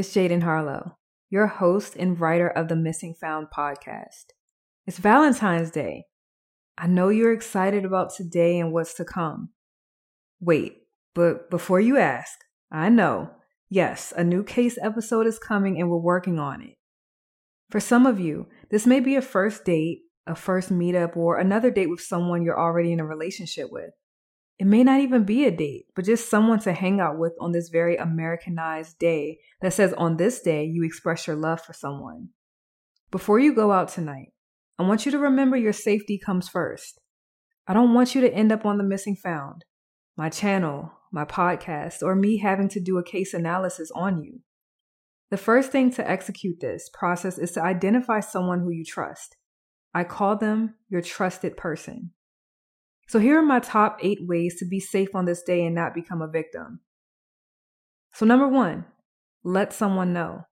It's Jadyn Harlow, your host and writer of the Missing Found podcast. It's Valentine's Day. I know you're excited about today and what's to come. Wait, but before you ask, I know, yes, a new case episode is coming and we're working on it. For some of you, this may be a first date, a first meetup, or another date with someone you're already in a relationship with. It may not even be a date, but just someone to hang out with on this very Americanized day that says on this day you express your love for someone. Before you go out tonight, I want you to remember your safety comes first. I don't want you to end up on the missing found, my channel, my podcast, or me having to do a case analysis on you. The first thing to execute this process is to identify someone who you trust. I call them your trusted person. So here are my top eight ways to be safe on this day and not become a victim. So, number one, let someone know.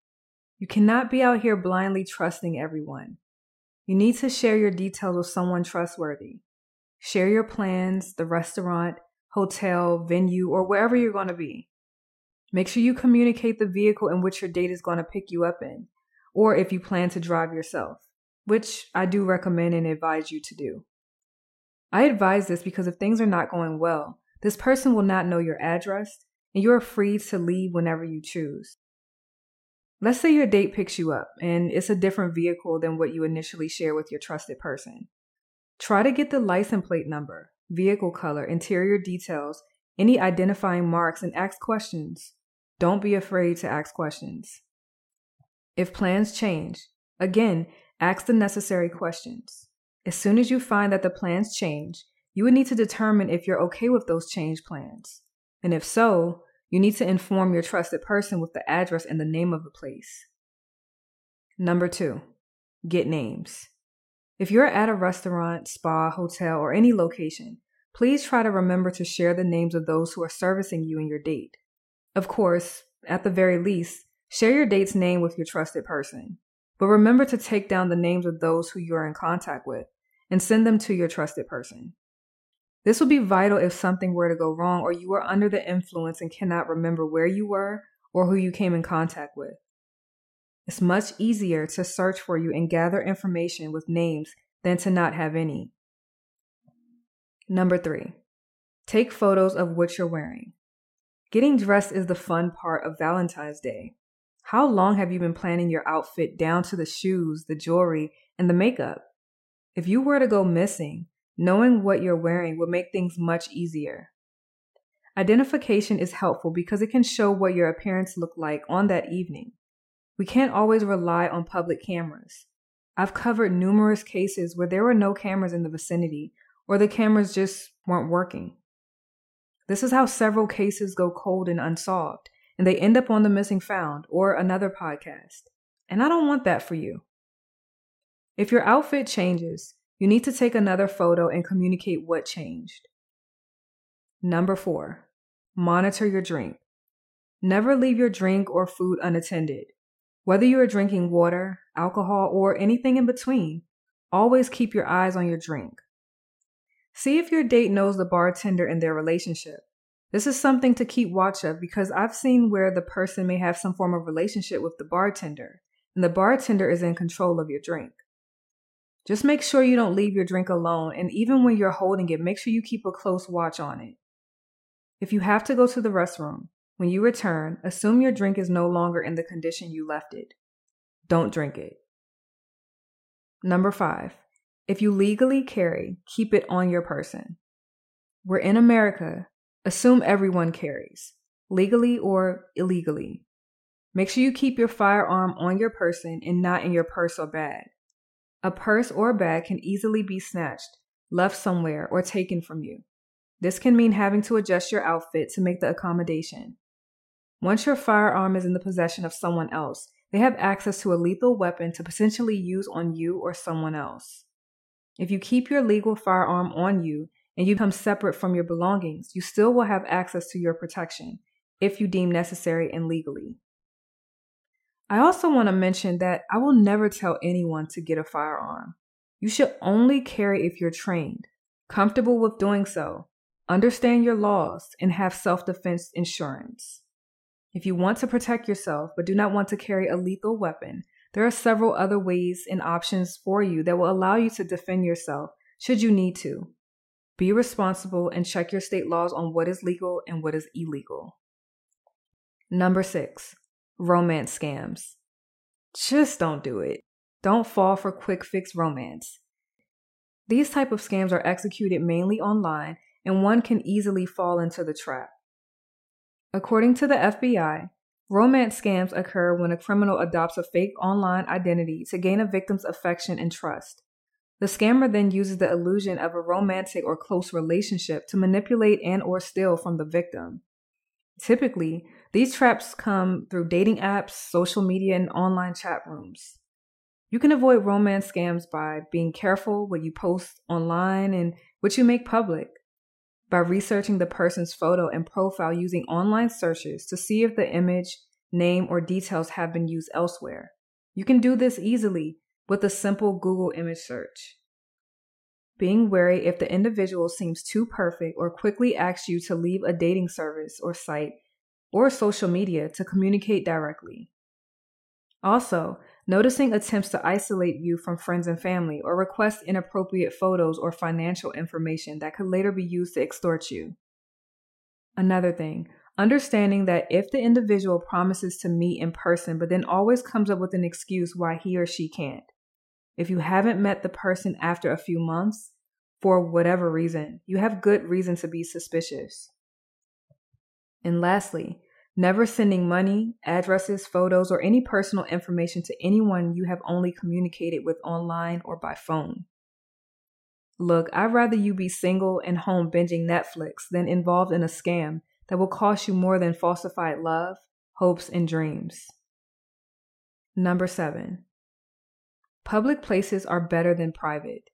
You cannot be out here blindly trusting everyone. You need to share your details with someone trustworthy. Share your plans, the restaurant, hotel, venue, or wherever you're going to be. Make sure you communicate the vehicle in which your date is going to pick you up in, or if you plan to drive yourself, which I do recommend and advise you to do. I advise this because if things are not going well, this person will not know your address and you are free to leave whenever you choose. Let's say your date picks you up and it's a different vehicle than what you initially share with your trusted person. Try to get the license plate number, vehicle color, interior details, any identifying marks, and ask questions. Don't be afraid to ask questions. If plans change, again, ask the necessary questions. As soon as you find that the plans change, you would need to determine if you're okay with those change plans. And if so, you need to inform your trusted person with the address and the name of the place. Number two, get names. If you're at a restaurant, spa, hotel, or any location, please try to remember to share the names of those who are servicing you and your date. Of course, at the very least, share your date's name with your trusted person. But remember to take down the names of those who you are in contact with and send them to your trusted person. This will be vital if something were to go wrong or you are under the influence and cannot remember where you were or who you came in contact with. It's much easier to search for you and gather information with names than to not have any. Number three, take photos of what you're wearing. Getting dressed is the fun part of Valentine's Day. How long have you been planning your outfit down to the shoes, the jewelry, and the makeup? If you were to go missing, knowing what you're wearing would make things much easier. Identification is helpful because it can show what your appearance looked like on that evening. We can't always rely on public cameras. I've covered numerous cases where there were no cameras in the vicinity or the cameras just weren't working. This is how several cases go cold and unsolved, and they end up on the missing found or another podcast. And I don't want that for you. If your outfit changes, you need to take another photo and communicate what changed. Number four, monitor your drink. Never leave your drink or food unattended. Whether you are drinking water, alcohol, or anything in between, always keep your eyes on your drink. See if your date knows the bartender in their relationship. This is something to keep watch of because I've seen where the person may have some form of relationship with the bartender, and the bartender is in control of your drink. Just make sure you don't leave your drink alone, and even when you're holding it, make sure you keep a close watch on it. If you have to go to the restroom, when you return, assume your drink is no longer in the condition you left it. Don't drink it. Number five, if you legally carry, keep it on your person. We're in America. Assume everyone carries, legally or illegally. Make sure you keep your firearm on your person and not in your purse or bag. A purse or bag can easily be snatched, left somewhere, or taken from you. This can mean having to adjust your outfit to make the accommodation. Once your firearm is in the possession of someone else, they have access to a lethal weapon to potentially use on you or someone else. If you keep your legal firearm on you and you become separate from your belongings, you still will have access to your protection if you deem necessary and legally. I also want to mention that I will never tell anyone to get a firearm. You should only carry if you're trained, comfortable with doing so, understand your laws, and have self defense insurance. If you want to protect yourself but do not want to carry a lethal weapon, there are several other ways and options for you that will allow you to defend yourself should you need to. Be responsible and check your state laws on what is legal and what is illegal. Number six, romance scams. Just don't do it. Don't fall for quick fix romance. These type of scams are executed mainly online and one can easily fall into the trap. According to the FBI, romance scams occur when a criminal adopts a fake online identity to gain a victim's affection and trust. The scammer then uses the illusion of a romantic or close relationship to manipulate and or steal from the victim. Typically, these traps come through dating apps, social media, and online chat rooms. You can avoid romance scams by being careful what you post online and what you make public by researching the person's photo and profile using online searches to see if the image, name, or details have been used elsewhere. You can do this easily with a simple Google image search. Being wary if the individual seems too perfect or quickly asks you to leave a dating service or site or social media to communicate directly. Also, noticing attempts to isolate you from friends and family or request inappropriate photos or financial information that could later be used to extort you. Another thing, understanding that if the individual promises to meet in person but then always comes up with an excuse why he or she can't. If you haven't met the person after a few months, for whatever reason, you have good reason to be suspicious. And lastly, never sending money, addresses, photos, or any personal information to anyone you have only communicated with online or by phone. Look, I'd rather you be single and home binging Netflix than involved in a scam that will cost you more than falsified love, hopes, and dreams. Number seven, public places are better than private.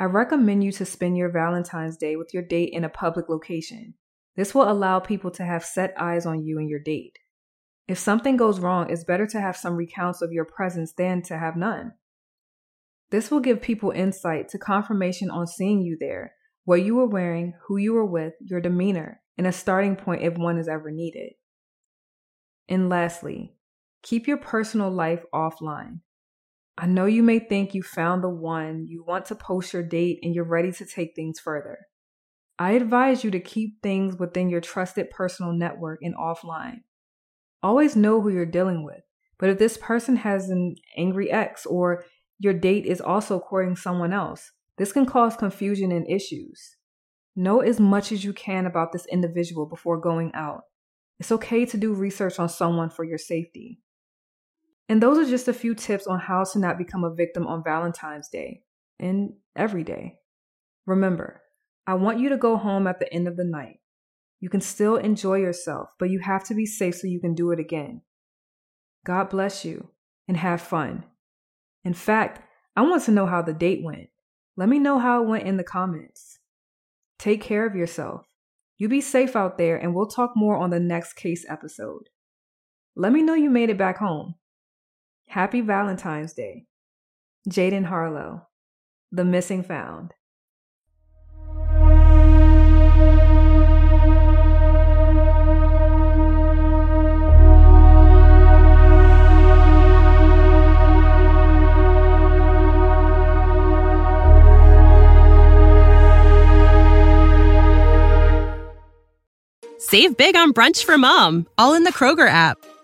I recommend you to spend your Valentine's Day with your date in a public location. This will allow people to have set eyes on you and your date. If something goes wrong, it's better to have some recounts of your presence than to have none. This will give people insight to confirmation on seeing you there, what you were wearing, who you were with, your demeanor, and a starting point if one is ever needed. And lastly, keep your personal life offline. I know you may think you found the one, you want to post your date, and you're ready to take things further. I advise you to keep things within your trusted personal network and offline. Always know who you're dealing with. But if this person has an angry ex or your date is also courting someone else, this can cause confusion and issues. Know as much as you can about this individual before going out. It's okay to do research on someone for your safety. And those are just a few tips on how to not become a victim on Valentine's Day and every day. Remember, I want you to go home at the end of the night. You can still enjoy yourself, but you have to be safe so you can do it again. God bless you and have fun. In fact, I want to know how the date went. Let me know how it went in the comments. Take care of yourself. You be safe out there, and we'll talk more on the next case episode. Let me know you made it back home. Happy Valentine's Day. Jadyn Harlow, The Missing Found. Save big on brunch for mom, all in the Kroger app.